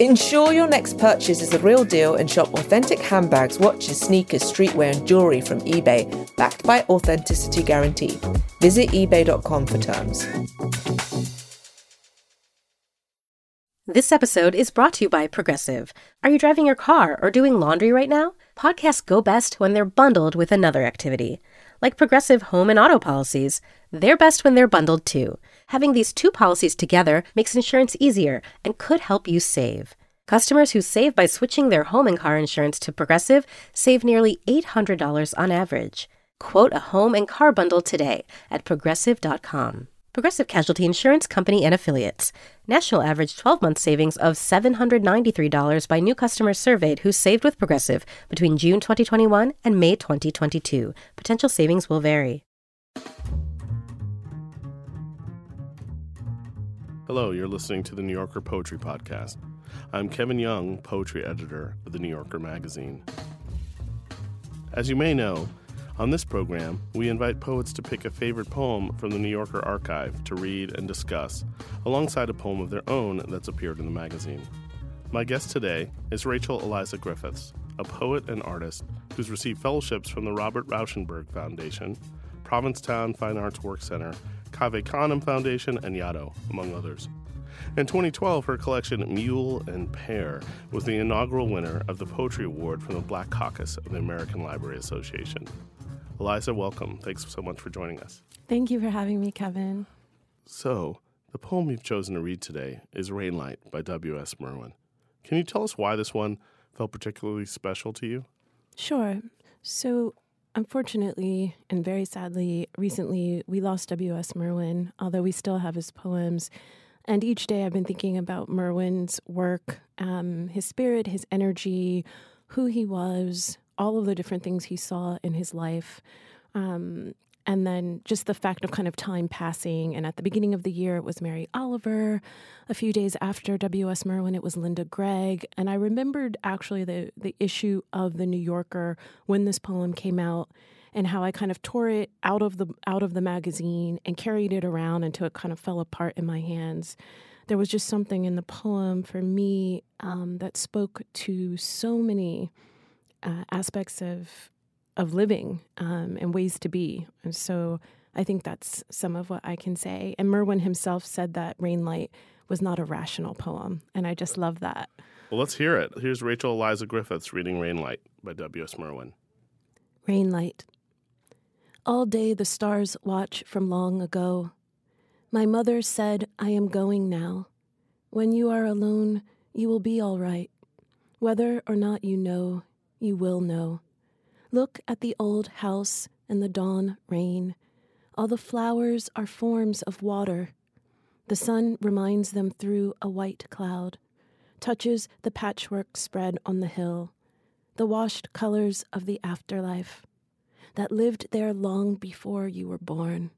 Ensure your next purchase is the real deal and shop authentic handbags, watches, sneakers, streetwear, and jewelry from eBay, backed by Authenticity Guarantee. Visit eBay.com for terms. This episode is brought to you by Progressive. Are you driving your car or doing laundry right now? Podcasts go best when they're bundled with another activity. Like Progressive home and auto policies, they're best when they're bundled too. Having these two policies together makes insurance easier and could help you save. Customers who save by switching their home and car insurance to Progressive save nearly $800 on average. Quote a home and car bundle today at progressive.com. Progressive Casualty Insurance Company and Affiliates. National average 12 month savings of $793 by new customers surveyed who saved with Progressive between June 2021 and May 2022. Potential savings will vary. Hello, you're listening to the New Yorker Poetry Podcast. I'm Kevin Young, poetry editor of the New Yorker magazine. As you may know, on this program, we invite poets to pick a favorite poem from the New Yorker archive to read and discuss, alongside a poem of their own that's appeared in the magazine. My guest today is Rachel Eliza Griffiths, a poet and artist who's received fellowships from the Robert Rauschenberg Foundation, Provincetown Fine Arts Work Center, Cave Canem Foundation, and Yaddo, among others. In 2012, her collection Mule and Pear was the inaugural winner of the Poetry Award from the Black Caucus of the American Library Association. Eliza, welcome. Thanks so much for joining us. Thank you for having me, Kevin. So, the poem you've chosen to read today is Rainlight by W.S. Merwin. Can you tell us why this one felt particularly special to you? Sure. So, unfortunately and very sadly, recently we lost W.S. Merwin, although we still have his poems. And each day I've been thinking about Merwin's work, um, his spirit, his energy, who he was, all of the different things he saw in his life. Um, and then just the fact of kind of time passing. And at the beginning of the year, it was Mary Oliver. A few days after W.S. Merwin, it was Linda Gregg. And I remembered actually the, the issue of the New Yorker when this poem came out and how I kind of tore it out of the out of the magazine and carried it around until it kind of fell apart in my hands. There was just something in the poem for me um, that spoke to so many uh, aspects of of living um, and ways to be. And so I think that's some of what I can say. And Merwin himself said that Rainlight was not a rational poem, and I just love that. Well, let's hear it. Here's Rachel Eliza Griffiths reading Rainlight by W.S. Merwin. Rainlight. All day the stars watch from long ago. My mother said, I am going now. When you are alone, you will be all right. Whether or not you know, you will know. Look at the old house and the dawn rain. All the flowers are forms of water. The sun reminds them through a white cloud, touches the patchwork spread on the hill, the washed colors of the afterlife that lived there long before you were born.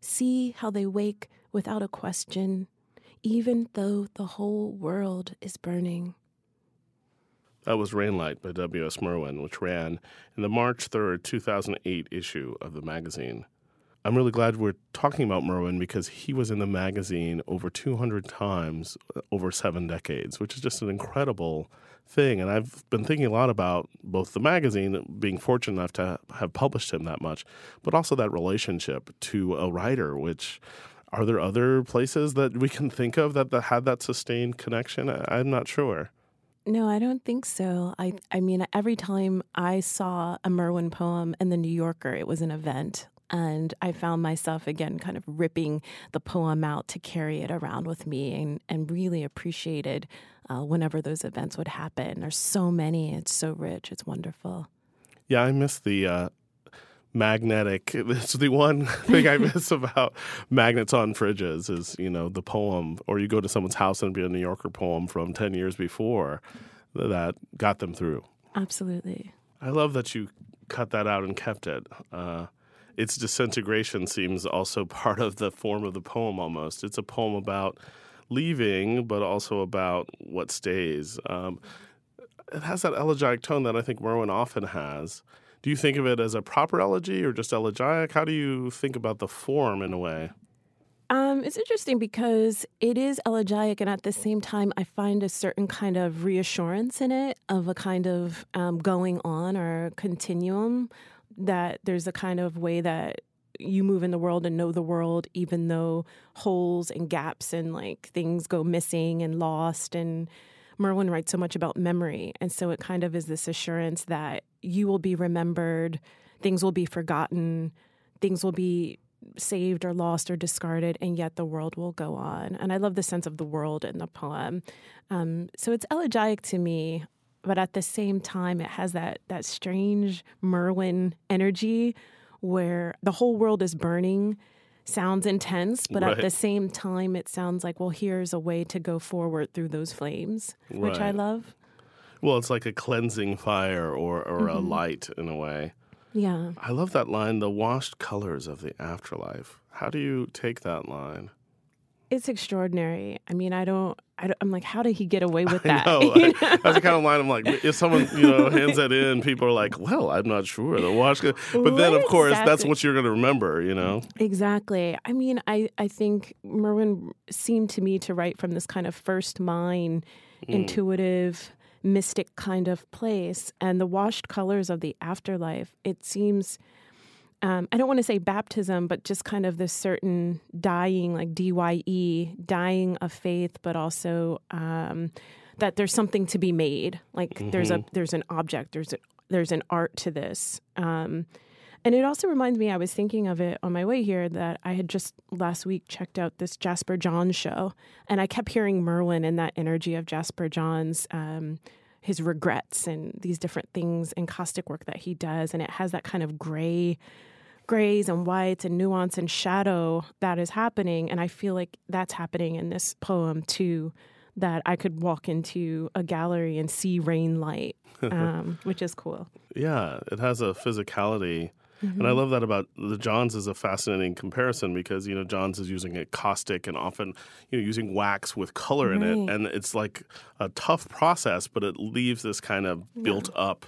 See how they wake without a question, even though the whole world is burning. That was Rainlight by W.S. Merwin, which ran in the March 3rd, 2008 issue of the magazine. I'm really glad we're talking about Merwin because he was in the magazine over 200 times uh, over seven decades, which is just an incredible thing. And I've been thinking a lot about both the magazine, being fortunate enough to have published him that much, but also that relationship to a writer, which are there other places that we can think of that, that had that sustained connection? I'm not sure. No, I don't think so. I I mean every time I saw a Merwin poem in the New Yorker, it was an event. And I found myself again kind of ripping the poem out to carry it around with me and, and really appreciated uh, whenever those events would happen. There's so many, it's so rich, it's wonderful. Yeah, I miss the uh, magnetic. It's the one thing I miss about magnets on fridges is you know the poem, or you go to someone's house and be a New Yorker poem from ten years before that got them through. Absolutely. I love that you cut that out and kept it. Uh, its disintegration seems also part of the form of the poem. Almost, it's a poem about leaving, but also about what stays. Um, it has that elegiac tone that I think Merwin often has do you think of it as a proper elegy or just elegiac? How do you think about the form in a way? Um, it's interesting because it is elegiac, and at the same time, I find a certain kind of reassurance in it of a kind of um, going on or continuum. That there's a kind of way that you move in the world and know the world, even though holes and gaps and like things go missing and lost. And Merwin writes so much about memory. And so it kind of is this assurance that you will be remembered, things will be forgotten, things will be saved or lost or discarded, and yet the world will go on. And I love the sense of the world in the poem. Um, so it's elegiac to me, but at the same time, it has that that strange Merwin energy where the whole world is burning. Sounds intense, but Right. at the same time, it sounds like, well, here's a way to go forward through those flames, which I love. Well, it's like a cleansing fire or, or a mm-hmm. light in a way. Yeah. I love that line, the washed colors of the afterlife. How do you take that line? It's extraordinary. I mean, I don't, I I'm like, how did he get away with I that? know. You I- that's the kind of line I'm like, if someone, you know, hands that in, people are like, well, I'm not sure. The wash, but then, of course, that's what you're going to remember, you know? Exactly. I mean, I, I think Merwin seemed to me to write from this kind of first mind, mm. intuitive, mystic kind of place. And the washed colors of the afterlife, it seems, um, I don't want to say baptism, but just kind of this certain dying, like D Y E, dying of faith, but also um, that there's something to be made. Like there's a there's an object, there's a, there's an art to this. Um, and it also reminds me, I was thinking of it on my way here that I had just last week checked out this Jasper Johns show, and I kept hearing Merwin and that energy of Jasper Johns, um, his regrets and these different things and caustic work that he does, and it has that kind of gray, grays and whites and nuance and shadow that is happening, and I feel like that's happening in this poem too. That I could walk into a gallery and see rain light, um, which is cool. Yeah, it has a physicality. And I love that about the Johns is a fascinating comparison because you know Johns is using encaustic and often you know using wax with color in it, and it's like a tough process, but it leaves this kind of built up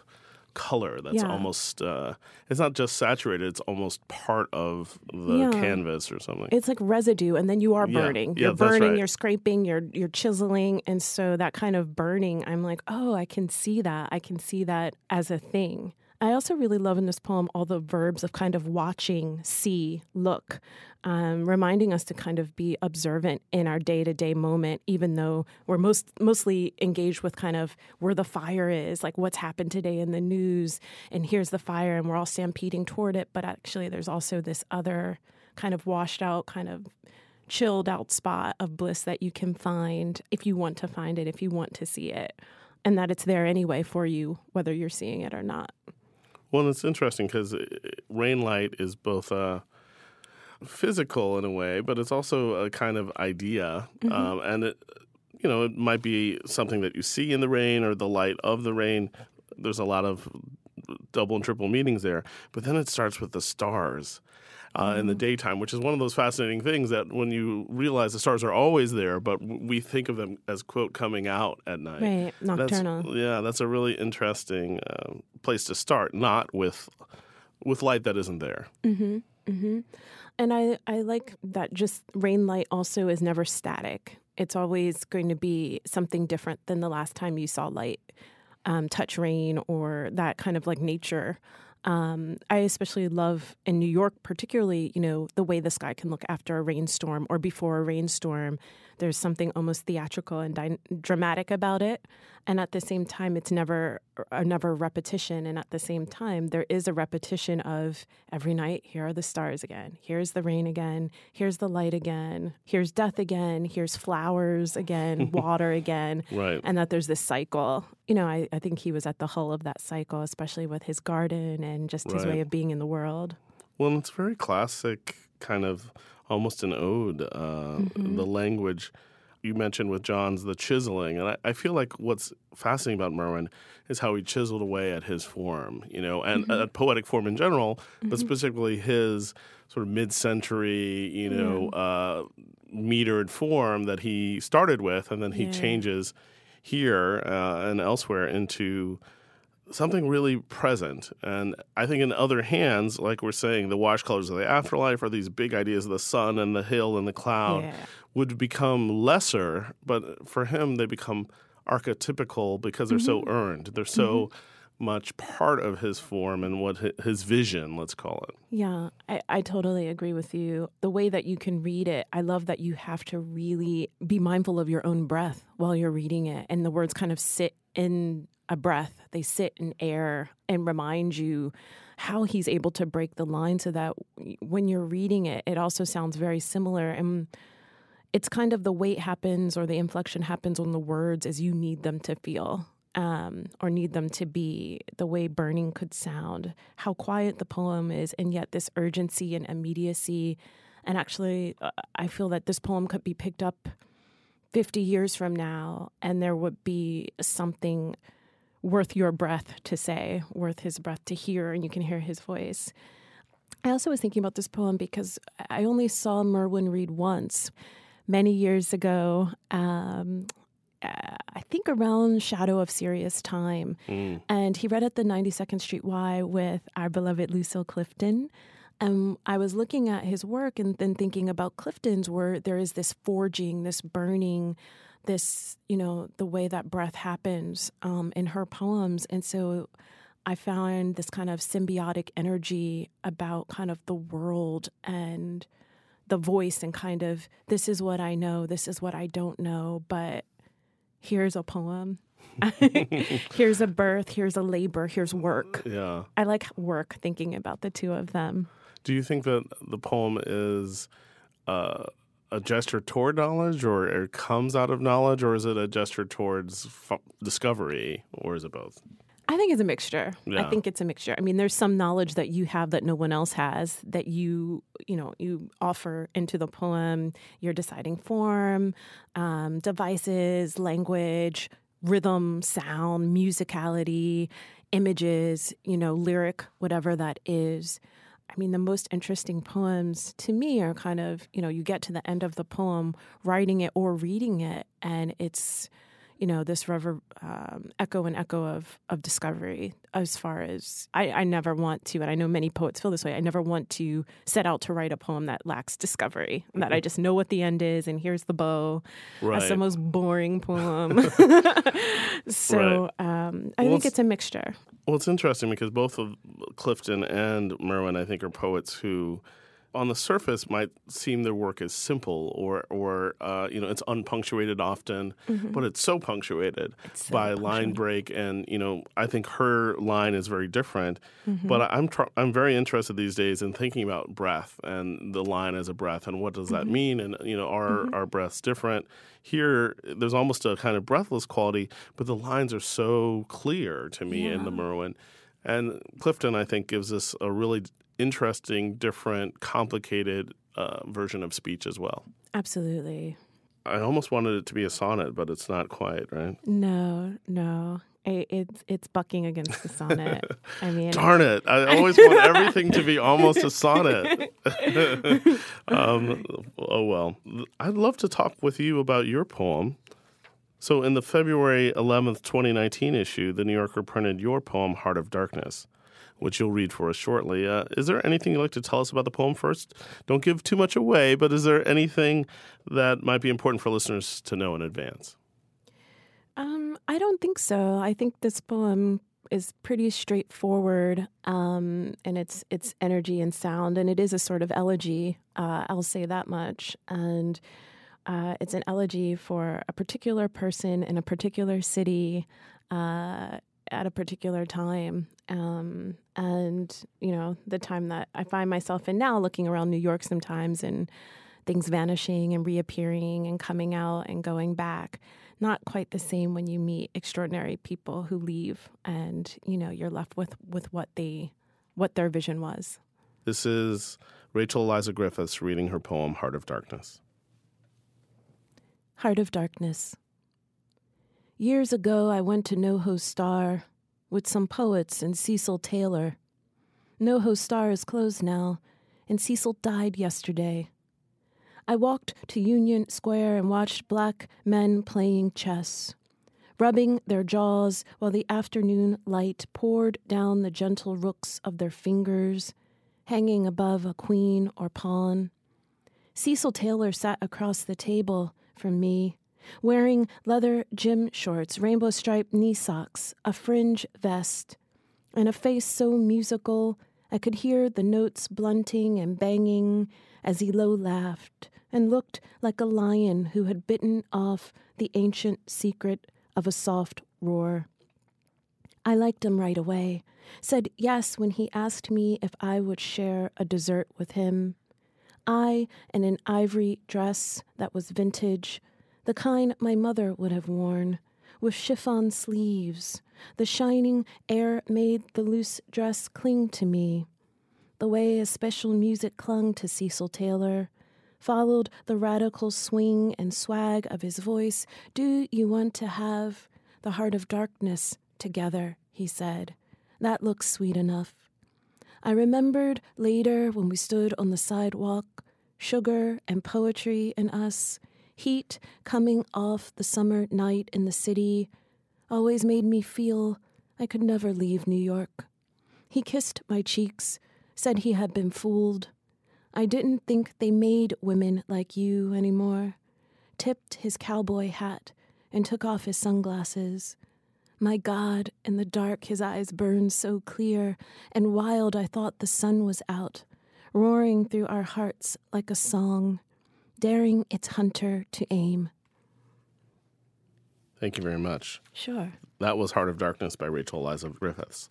color that's Yeah. almost uh, it's not just saturated; it's almost part of the Yeah. canvas or something. It's like residue, and then you are burning. Yeah, You're burning. right. You're scraping. You're you're chiseling, and so that kind of burning, I'm like, oh, I can see that. I can see that as a thing. I also really love in this poem all the verbs of kind of watching, see, look, um, reminding us to kind of be observant in our day to day moment, even though we're most mostly engaged with kind of where the fire is, like what's happened today in the news, and here's the fire, and we're all stampeding toward it. But actually, there's also this other kind of washed out, kind of chilled out spot of bliss that you can find if you want to find it, if you want to see it, and that it's there anyway for you, whether you're seeing it or not. Well, it's interesting because rain light is both uh, physical in a way, but it's also a kind of idea, um, and it, you know, it might be something that you see in the rain or the light of the rain. There's a lot of double and triple meanings there, but then it starts with the stars. Uh, in the daytime, which is one of those fascinating things that when you realize the stars are always there, but we think of them as quote coming out at night. Right, That's- nocturnal. yeah, that's a really interesting uh, place to start. Not with with light that isn't there. And I, I like that just rain light also is never static. It's always going to be something different than the last time you saw light, um, touch rain, or that kind of like nature. Um, I especially love in New York, particularly, you know, the way the sky can look after a rainstorm or before a rainstorm. There's something almost theatrical and dy- dramatic about it, and at the same time, it's never a never repetition. And at the same time, there is a repetition of every night. Here are the stars again. Here's the rain again. Here's the light again. Here's death again. Here's flowers again. water again Right. and that there's this cycle. You know, I, I think he was at the hull of that cycle, especially with his garden and just his way of being in the world. Well, it's very classic, kind of almost an ode. Uh, The language you mentioned with Johns' the chiseling, and I, I feel like what's fascinating about Merwin is how he chiseled away at his form, you know, and at poetic form in general, but specifically his sort of mid-century, you know, uh, metered form that he started with, and then he Yeah. changes here uh, and elsewhere into something really present. And I think in other hands, like we're saying, the wash colors of the afterlife are these big ideas of the sun and the hill and the cloud Yeah. would become lesser, but for him they become archetypical because they're so mm-hmm. earned. They're so mm-hmm. much part of his form and what his vision, let's call it. Yeah, I, I totally agree with you. The way that you can read it, I love that you have to really be mindful of your own breath while you're reading it. And the words kind of sit in a breath, they sit in air and remind you how he's able to break the line so that when you're reading it, it also sounds very similar. And it's kind of the weight happens or the inflection happens on the words as you need them to feel um, or need them to be the way burning could sound, how quiet the poem is, and yet this urgency and immediacy. And actually, uh, I feel that this poem could be picked up 50 years from now, and there would be something worth your breath to say, worth his breath to hear, and you can hear his voice. I also was thinking about this poem because I only saw Merwin read once many years ago. Um, uh, I think around Shadow of Sirius Time. And he read at the 92nd Street Y with our beloved Lucille Clifton. And I was looking at his work and then thinking about Clifton's, where there is this forging, this burning, this, you know, the way that breath happens um, in her poems. And so I found this kind of symbiotic energy about kind of the world and the voice and kind of this is what I know, this is what I don't know, but here's a poem. here's a birth, here's a labor, here's work. Yeah. I like work thinking about the two of them. Do you think that the poem is uh, a gesture toward knowledge, or it comes out of knowledge, or is it a gesture towards f- discovery, or is it both? I think it's a mixture. I think it's a mixture. I mean, there's some knowledge that you have that no one else has that you, you know, you offer into the poem. You're deciding form, um, devices, language, rhythm, sound, musicality, images, you know, lyric, whatever that is. I mean, the most interesting poems to me are kind of, you know, you get to the end of the poem, writing it or reading it, and it's, you know, this rever- um, echo and echo of of discovery. As far as I, I never want to, and I know many poets feel this way. I never want to set out to write a poem that lacks discovery, and that I just know what the end is, and here's the bow. That's the most boring poem. so um, I Well, think it's- it's a mixture. Well, it's interesting because both of Clifton and Merwin, I think, are poets who, on the surface, might seem their work is simple or, or uh, you know, it's unpunctuated often, mm-hmm. but it's so punctuated by line break, and you know, I think her line is very different. Mm-hmm. But I- I'm tr- I'm very interested these days in thinking about breath and the line as a breath, and what does that mm-hmm. mean, and you know, are our breaths different? Here, there's almost a kind of breathless quality, but the lines are so clear to me in the Merwin. And Clifton, I think, gives us a really interesting, different, complicated uh, version of speech as well. Absolutely. I almost wanted it to be a sonnet, but it's not quite, right? No, no. I- It's it's bucking against the sonnet. I mean, Darn it. I always want everything to be almost a sonnet. um, oh, well. I'd love to talk with you about your poem. So, in the February 11th, 2019 issue, the New Yorker printed your poem, Heart of Darkness, which you'll read for us shortly. Uh, is there anything you'd like to tell us about the poem first? Don't give too much away, but is there anything that might be important for listeners to know in advance? Um, I don't think so. I think this poem is pretty straightforward, um, and its its energy and sound, and it is a sort of elegy. Uh, I'll say that much, and uh, it's an elegy for a particular person in a particular city uh, at a particular time. Um, and you know, the time that I find myself in now, looking around New York sometimes, and things vanishing and reappearing and coming out and going back not quite the same when you meet extraordinary people who leave and you know you're left with with what they what their vision was This is Rachel Eliza Griffiths reading her poem, Heart of Darkness. heart of darkness years ago i went to noho star with some poets and cecil taylor noho star is closed now and cecil died yesterday I walked to Union Square and watched black men playing chess. rubbing their jaws while the afternoon light poured down the gentle rooks of their fingers, hanging above a queen or pawn. Cecil Taylor sat across the table from me, wearing leather gym shorts, rainbow striped knee socks, a fringe vest, and a face so musical I could hear the notes blunting and banging as he low laughed and looked like a lion who had bitten off the ancient secret of a soft roar. I liked him right away, said yes when he asked me if I would share a dessert with him. I in an ivory dress that was vintage, the kind my mother would have worn, with chiffon sleeves. The shining air made the loose dress cling to me. The way a special music clung to Cecil Taylor, followed the radical swing and swag of his voice. Do you want to have the heart of darkness together? he said. That looks sweet enough. I remembered later when we stood on the sidewalk, sugar and poetry in us, heat coming off the summer night in the city, always made me feel I could never leave New York. He kissed my cheeks, said he had been fooled, I didn't think they made women like you anymore. Tipped his cowboy hat and took off his sunglasses. My God, in the dark his eyes burned so clear and wild I thought the sun was out, roaring through our hearts like a song, daring its hunter to aim. Thank you very much. Sure. That was Heart of Darkness by Rachel Eliza Griffiths.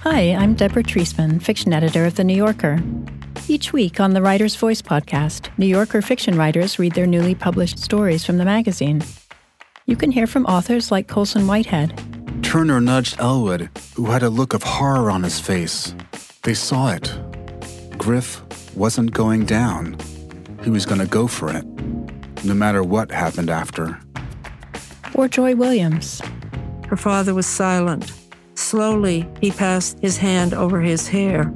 Hi, I'm Deborah Treisman, fiction editor of The New Yorker. Each week on the Writer's Voice podcast, New Yorker fiction writers read their newly published stories from the magazine. You can hear from authors like Colson Whitehead. Turner nudged Elwood, who had a look of horror on his face. They saw it. Griff wasn't going down. He was going to go for it, no matter what happened after. Or Joy Williams. Her father was silent Slowly, he passed his hand over his hair.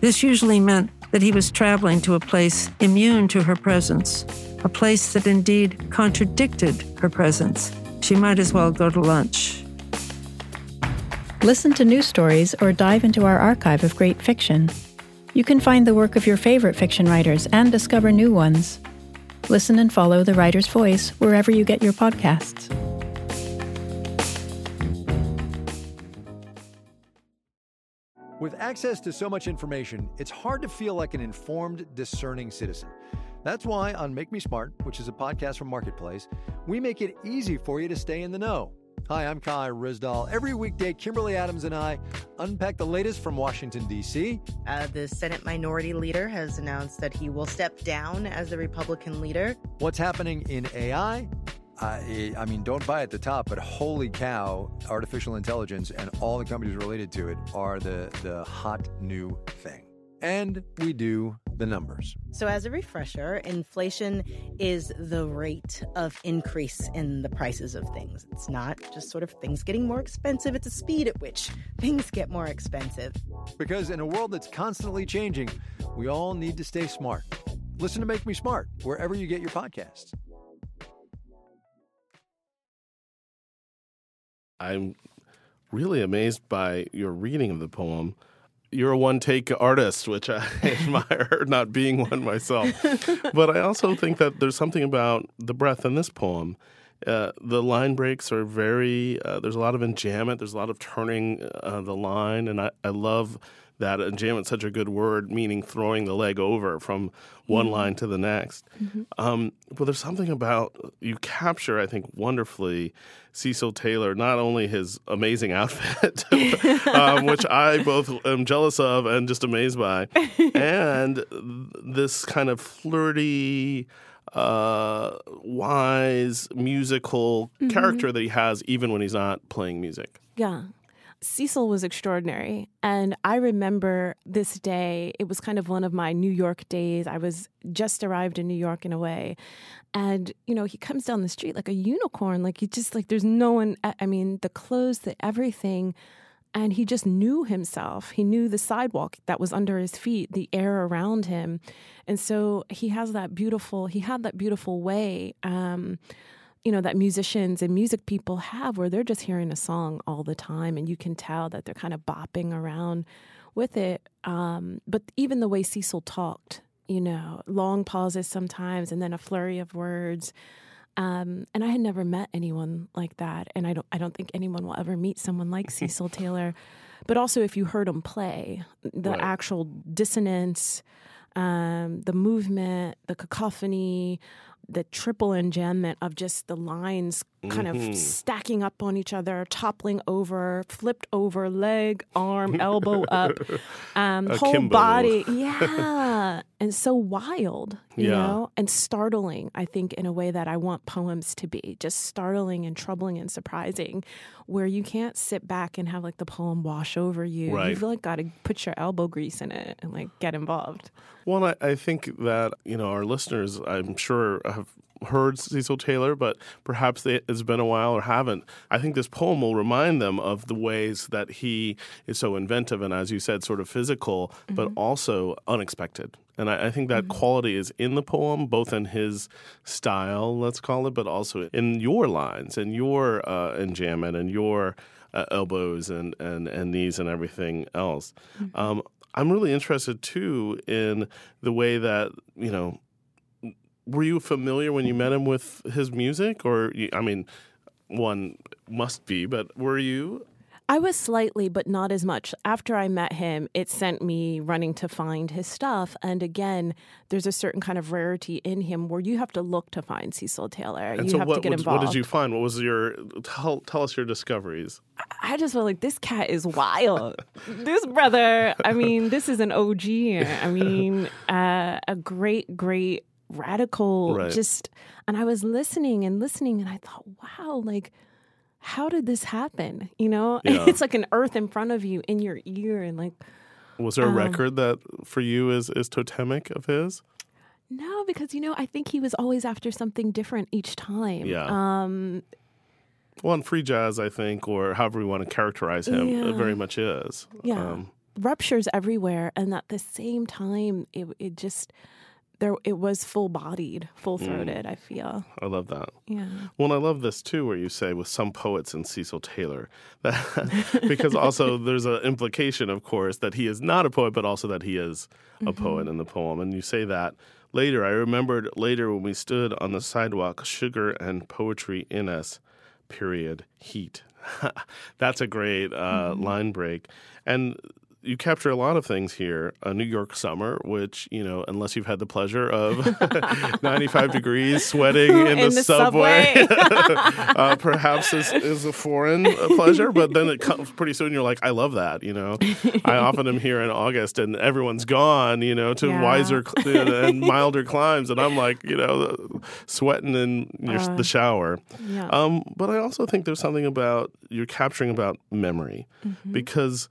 This usually meant that he was traveling to a place immune to her presence, a place that indeed contradicted her presence. She might as well go to lunch. Listen to new stories or dive into our archive of great fiction. You can find the work of your favorite fiction writers and discover new ones. Listen and follow The Writer's Voice wherever you get your podcasts. With access to so much information, it's hard to feel like an informed, discerning citizen. That's why on Make Me Smart, which is a podcast from Marketplace, we make it easy for you to stay in the know. Hi, I'm Kai Ryssdal. Every weekday, Kimberly Adams and I unpack the latest from Washington, D.C. Uh, the Senate Minority Leader has announced that he will step down as the Republican leader. What's happening in AI? I, I mean, don't buy at the top, but holy cow, artificial intelligence and all the companies related to it are the, the hot new thing. And we do the numbers. So, as a refresher, inflation is the rate of increase in the prices of things. It's not just sort of things getting more expensive, it's a speed at which things get more expensive. Because in a world that's constantly changing, we all need to stay smart. Listen to Make Me Smart wherever you get your podcasts. I'm really amazed by your reading of the poem. You're a one take artist, which I admire, not being one myself. but I also think that there's something about the breath in this poem. Uh, the line breaks are very, uh, there's a lot of enjambment, there's a lot of turning uh, the line, and I, I love that enjambment such a good word, meaning throwing the leg over from one mm-hmm. line to the next. Mm-hmm. Um, but there's something about you capture, I think, wonderfully Cecil Taylor, not only his amazing outfit, um, which I both am jealous of and just amazed by, and this kind of flirty, uh, wise musical mm-hmm. character that he has, even when he's not playing music. Yeah. Cecil was extraordinary. And I remember this day, it was kind of one of my New York days. I was just arrived in New York in a way. And, you know, he comes down the street like a unicorn. Like, he just, like, there's no one. I mean, the clothes, the everything. and he just knew himself. He knew the sidewalk that was under his feet, the air around him. And so he has that beautiful, he had that beautiful way, um, you know, that musicians and music people have where they're just hearing a song all the time and you can tell that they're kind of bopping around with it. Um, but even the way Cecil talked, you know, long pauses sometimes and then a flurry of words. Um, and I had never met anyone like that, and I don't I don't think anyone will ever meet someone like Cecil Taylor. But also, if you heard him play, the Right. actual dissonance, um, the movement, the cacophony, the triple enjambment of just the lines kind Mhm. of stacking up on each other, toppling over, flipped over, leg, arm, elbow up, um, whole Kimbo. body. Yeah. and so wild, you Yeah. know, and startling, I think, in a way that I want poems to be just startling and troubling and surprising, where you can't sit back and have like the poem wash over you. Right. You've like got to put your elbow grease in it and like get involved. Well, I, I think that you know our listeners, I'm sure, have heard Cecil Taylor, but perhaps they, it's been a while or haven't. I think this poem will remind them of the ways that he is so inventive and, as you said, sort of physical, but also unexpected. And I, I think that quality is in the poem, both in his style, let's call it, but also in your lines and your uh, enjambment and your uh, elbows and, and, and knees and everything else. Um, I'm really interested too in the way that you know. Were you familiar when you met him with his music, or I mean, one must be, but were you? I was slightly, but not as much. After I met him, it sent me running to find his stuff. And again, there's a certain kind of rarity in him where you have to look to find Cecil Taylor. And you so, have what, to get what, involved. what did you find? What was your tell? Tell us your discoveries. I just felt like this cat is wild. this brother, I mean, this is an OG. I mean, uh, a great, great radical. Right. Just, and I was listening and listening, and I thought, wow, like, how did this happen? You know, Yeah. it's like an earth in front of you in your ear, and like, Was there a Um, record that for you is is totemic of his? no, because you know, I think he was always after something different each time. Yeah. Um, Well, in free jazz, I think, or however we want to characterize him, it very much is. Yeah. Um, ruptures everywhere and at the same time it it just there it was full bodied full throated mm. i feel I love that. yeah Well, and I love this too, where you say with some poets and Cecil Taylor, that, because also there's an implication, of course, that he is not a poet, but also that he is a mm-hmm. poet in the poem. And you say that later. I remembered later when we stood on the sidewalk, sugar and poetry in us, period, heat. That's a great uh, mm-hmm. line break. And you capture a lot of things here. A New York summer, which, you know, unless you've had the pleasure of 95 degrees, sweating in, In the, the subway, subway. uh, perhaps is, is a foreign uh, pleasure. But then it comes pretty soon, you're like, I love that, you know. I often am here in August and everyone's gone, you know, to Yeah. wiser and milder climes. And I'm like, you know, sweating in your, Uh, the shower. yeah Um, but I also think there's something about you're capturing about memory Mm-hmm. because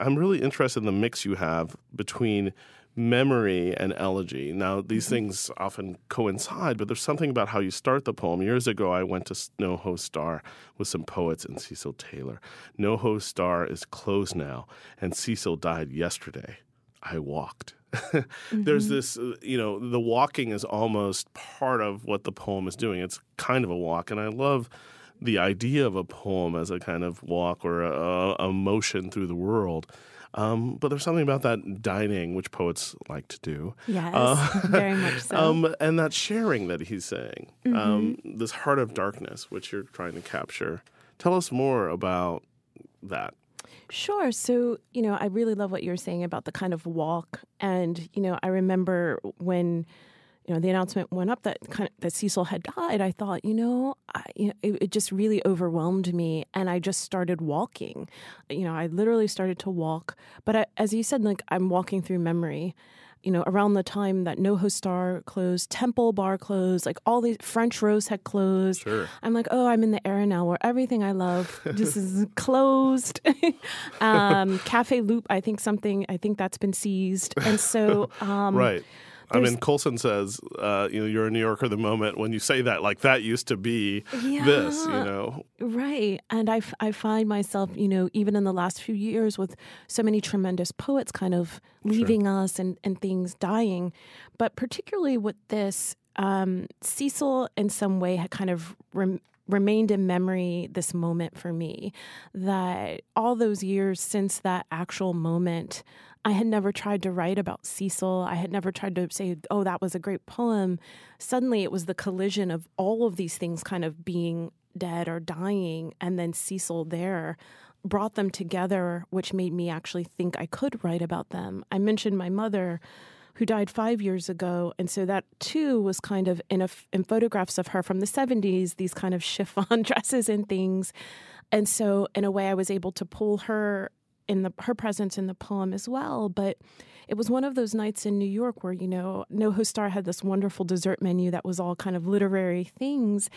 I'm really interested in the mix you have between memory and elegy. Now, these Mm-hmm. things often coincide, but there's something about how you start the poem. Years ago, I went to NoHo Star with some poets and Cecil Taylor. NoHo Star is closed now, and Cecil died yesterday. I walked. There's this, uh, you know, the walking is almost part of what the poem is doing. It's kind of a walk, and I love the idea of a poem as a kind of walk or a, a motion through the world. Um, but there's something about that dining, which poets like to do. yes Uh, very much so Um, and that sharing that he's saying, um, Mm-hmm. this heart of darkness, which you're trying to capture. Tell us more about that. Sure. So, you know, I really love what you're saying about the kind of walk. And, you know, I remember when, you know, the announcement went up that kind of, that Cecil had died, I thought, you know, I, you know it, it just really overwhelmed me. And I just started walking. You know, I literally started to walk. But I, as you said, like, I'm walking through memory. You know, around the time that NoHo Star closed, Temple Bar closed, like all these French Rose had closed. Sure. I'm like, oh, I'm in the era now where everything I love just is closed. um, Cafe Loup, I think something, I think that's been seized. And so um, Right. I mean, Colson says, uh, you know, you're a New Yorker the moment when you say that, like that used to be yeah, this, you know. Right. And I, I find myself, you know, even in the last few years with so many tremendous poets kind of leaving sure. us and, and things dying, but particularly with this, um, Cecil in some way had kind of rem- remained in memory this moment for me that all those years since that actual moment I had never tried to write about Cecil. I had never tried to say, oh, that was a great poem. Suddenly it was the collision of all of these things kind of being dead or dying, and then Cecil there brought them together, which made me actually think I could write about them. I mentioned my mother who died five years ago. And so that too was kind of in, a, in photographs of her from the 70s, these kind of chiffon dresses and things. And so, in a way, I was able to pull her in the her presence in the poem as well. But it was one of those nights in New York where you know NoHo Star had this wonderful dessert menu that was all kind of literary things,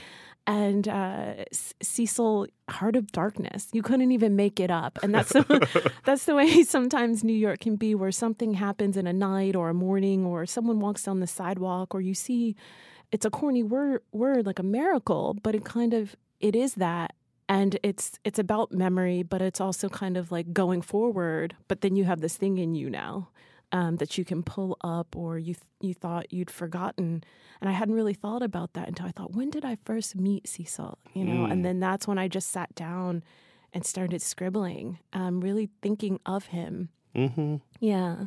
and uh, Cecil Heart of Darkness. You couldn't even make it up, and that's the, that's the way sometimes New York can be, where something happens in a night or a morning, or someone walks down the sidewalk, or you see. It's a corny word, word like a miracle, but it kind of it is that and it's it's about memory but it's also kind of like going forward but then you have this thing in you now um, that you can pull up or you th- you thought you'd forgotten and i hadn't really thought about that until i thought when did i first meet cecil you know mm. and then that's when i just sat down and started scribbling um, really thinking of him mm-hmm. yeah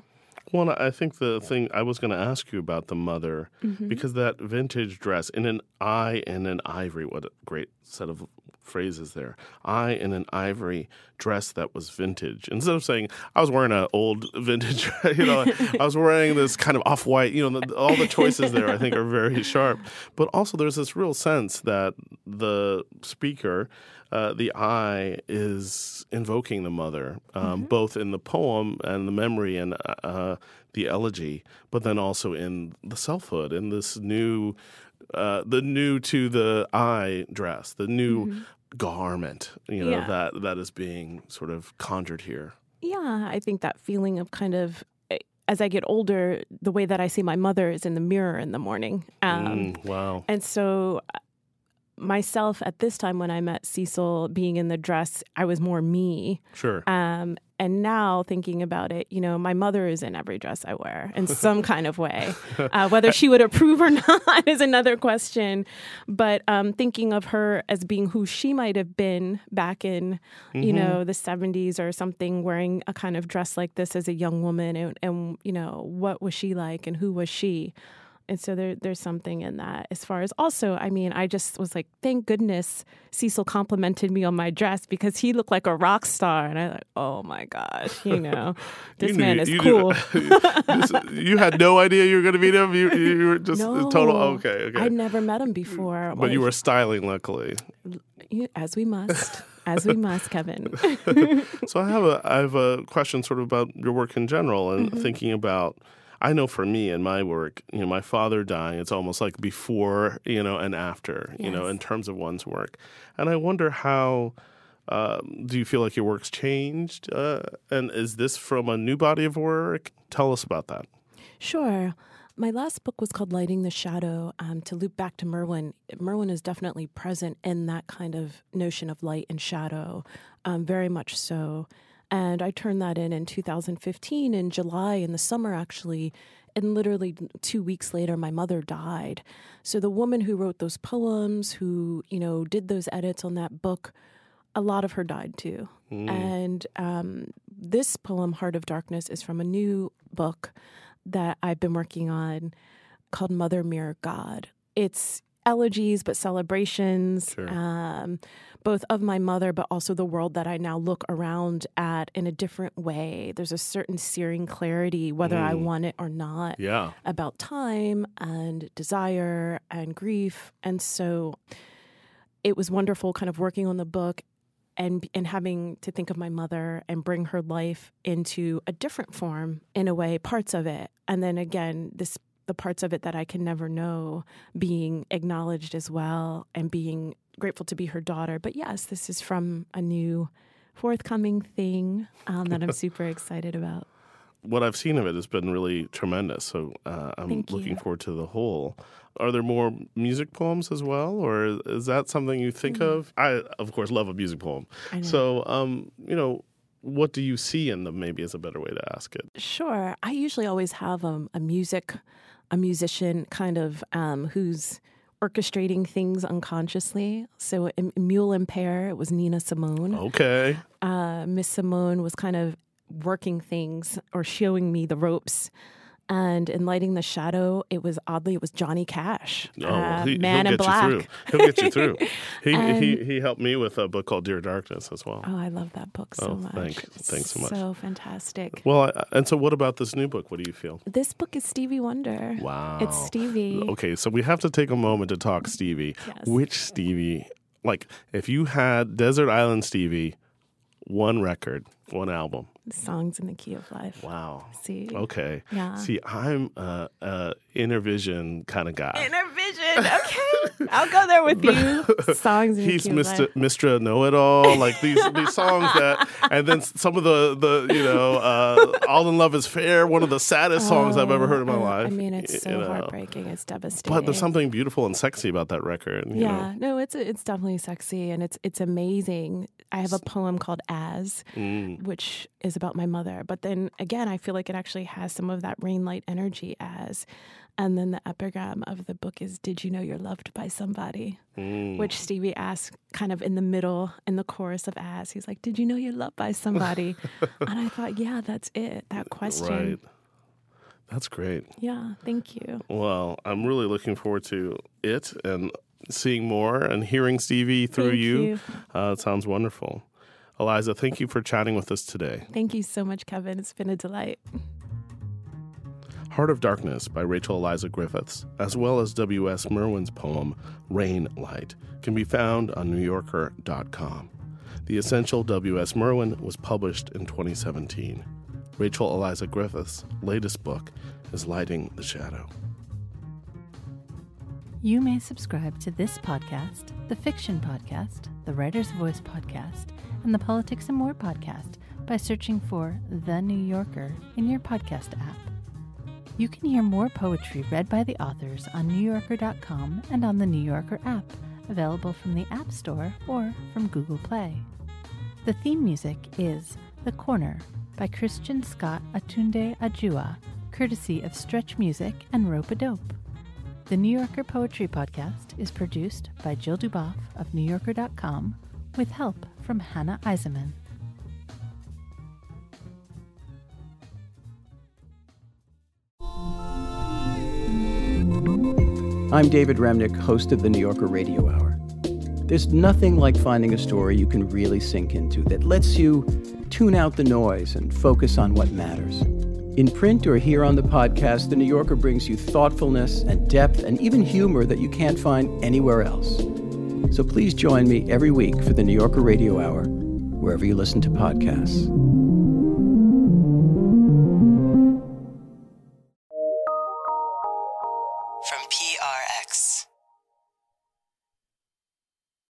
well, I think the thing I was going to ask you about the mother, mm-hmm. because that vintage dress in an eye and an ivory, what a great set of phrases there. I in an ivory dress that was vintage. Instead of saying I was wearing an old vintage, you know, I was wearing this kind of off white. You know, the, all the choices there I think are very sharp. But also, there's this real sense that the speaker. Uh, the I is invoking the mother, um, mm-hmm. both in the poem and the memory and uh, the elegy, but then also in the selfhood, in this new uh, the new to the eye dress, the new mm-hmm. garment, you know, yeah. that that is being sort of conjured here. Yeah, I think that feeling of kind of eh, as I get older, the way that I see my mother is in the mirror in the morning. Um, mm, wow. And so myself at this time when I met Cecil being in the dress, I was more me. Sure. Um, and now thinking about it, you know, my mother is in every dress I wear in some kind of way. Uh, whether she would approve or not is another question. But um, thinking of her as being who she might have been back in, mm-hmm. you know, the 70s or something, wearing a kind of dress like this as a young woman, and, and you know, what was she like and who was she? And so there, there's something in that. As far as also, I mean, I just was like, thank goodness Cecil complimented me on my dress because he looked like a rock star, and I like, oh my gosh, you know, this man is cool. you had no idea you were going to meet him. You, you were just no, total okay. Okay, I never met him before, but you were styling, luckily. As we must. as we must, Kevin. so I have a I have a question sort of about your work in general and mm-hmm. thinking about I know for me in my work, you know, my father dying, it's almost like before, you know, and after, you know, in terms of one's work. And I wonder how. Um, do you feel like your work's changed? Uh, and is this from a new body of work? Tell us about that. Sure. My last book was called Lighting the Shadow. Um, to loop back to Merwin, Merwin is definitely present in that kind of notion of light and shadow, um, very much so. And I turned that in in 2015 in July in the summer, actually. And literally two weeks later, my mother died. So the woman who wrote those poems, who, you know, did those edits on that book, a lot of her died too. Mm. And um, this poem, Heart of Darkness, is from a new book that I've been working on called Mother Mirror God. It's elegies, but celebrations. Sure. Um, both of my mother, but also the world that I now look around at in a different way. There's a certain searing clarity, whether mm. I want it or not, yeah. about time and desire and grief. And so it was wonderful kind of working on the book and and having to think of my mother and bring her life into a different form in a way parts of it and then again this the parts of it that I can never know being acknowledged as well and being grateful to be her daughter. But yes, this is from a new forthcoming thing um, that I'm super excited about. what I've seen of it has been really tremendous. So uh, I'm Thank looking you. forward to the whole. Are there more music poems as well, or is that something you think of? I, of course, love a music poem. So, um, you know, what do you see in them? Maybe is a better way to ask it. Sure. I usually always have um, a music, a musician kind of um, who's orchestrating things unconsciously. So in Mule and Pear, it was Nina Simone. Okay. Uh, Miss Simone was kind of working things or showing me the ropes. And in Lighting the Shadow, it was oddly, it was Johnny Cash, Oh, uh, he, Man he'll in get Black. you through. He'll get you through. He, And- he he helped me with a book called Dear Darkness as well. Oh, I love that book so Oh, much. thank- It's thanks so much. So fantastic. Well, I, and so what about this new book? What do you feel? This book is Stevie Wonder. Wow. It's Stevie. Okay, so we have to take a moment to talk Stevie. Yes. Which Stevie? Like, if you had Desert Island Stevie, one record, one album. Songs in the Key of Life. Wow. See? Okay. Yeah. See, I'm a, a inner vision kind of guy. Inner vision. Okay. I'll go there with you. Songs in He's the Key of Mr. Life. Mr. Know It All, like these these songs that, and then some of the the you know, uh, All in Love is Fair, one of the saddest songs I've ever heard in my Oh, life. I mean, it's you so know. heartbreaking. It's devastating. But there's something beautiful and sexy about that record. You yeah, know? no, it's it's definitely sexy and it's it's amazing. I have a poem called As, Mm. which is about my mother. But then again, I feel like it actually has some of that rain light energy as. And then the epigram of the book is Did you know you're loved by somebody? Mm. Which Stevie asks kind of in the middle, in the chorus of As. He's like, Did you know you're loved by somebody? and I thought, yeah, that's it. That question. Right. That's great. Yeah, thank you. Well, I'm really looking forward to it and seeing more and hearing Stevie through Thank you. you. Uh, it sounds wonderful. Eliza, thank you for chatting with us today. Thank you so much, Kevin. It's been a delight. Heart of Darkness by Rachel Eliza Griffiths, as well as W.S. Merwin's poem Rain Light, can be found on NewYorker.com. The Essential W.S. Merwin was published in 2017. Rachel Eliza Griffiths' latest book is Lighting the Shadow. You may subscribe to this podcast, the Fiction Podcast, the Writer's Voice Podcast, and the Politics and More Podcast by searching for The New Yorker in your podcast app. You can hear more poetry read by the authors on NewYorker.com and on the New Yorker app, available from the App Store or from Google Play. The theme music is The Corner by Christian Scott Atunde Adjuah, courtesy of Stretch Music and Rope a Dope. The New Yorker Poetry Podcast is produced by Jill Duboff of NewYorker.com with help from Hannah Eisenman. I'm David Remnick, host of the New Yorker Radio Hour. There's nothing like finding a story you can really sink into that lets you tune out the noise and focus on what matters. In print or here on the podcast, The New Yorker brings you thoughtfulness and depth and even humor that you can't find anywhere else. So please join me every week for the New Yorker Radio Hour, wherever you listen to podcasts.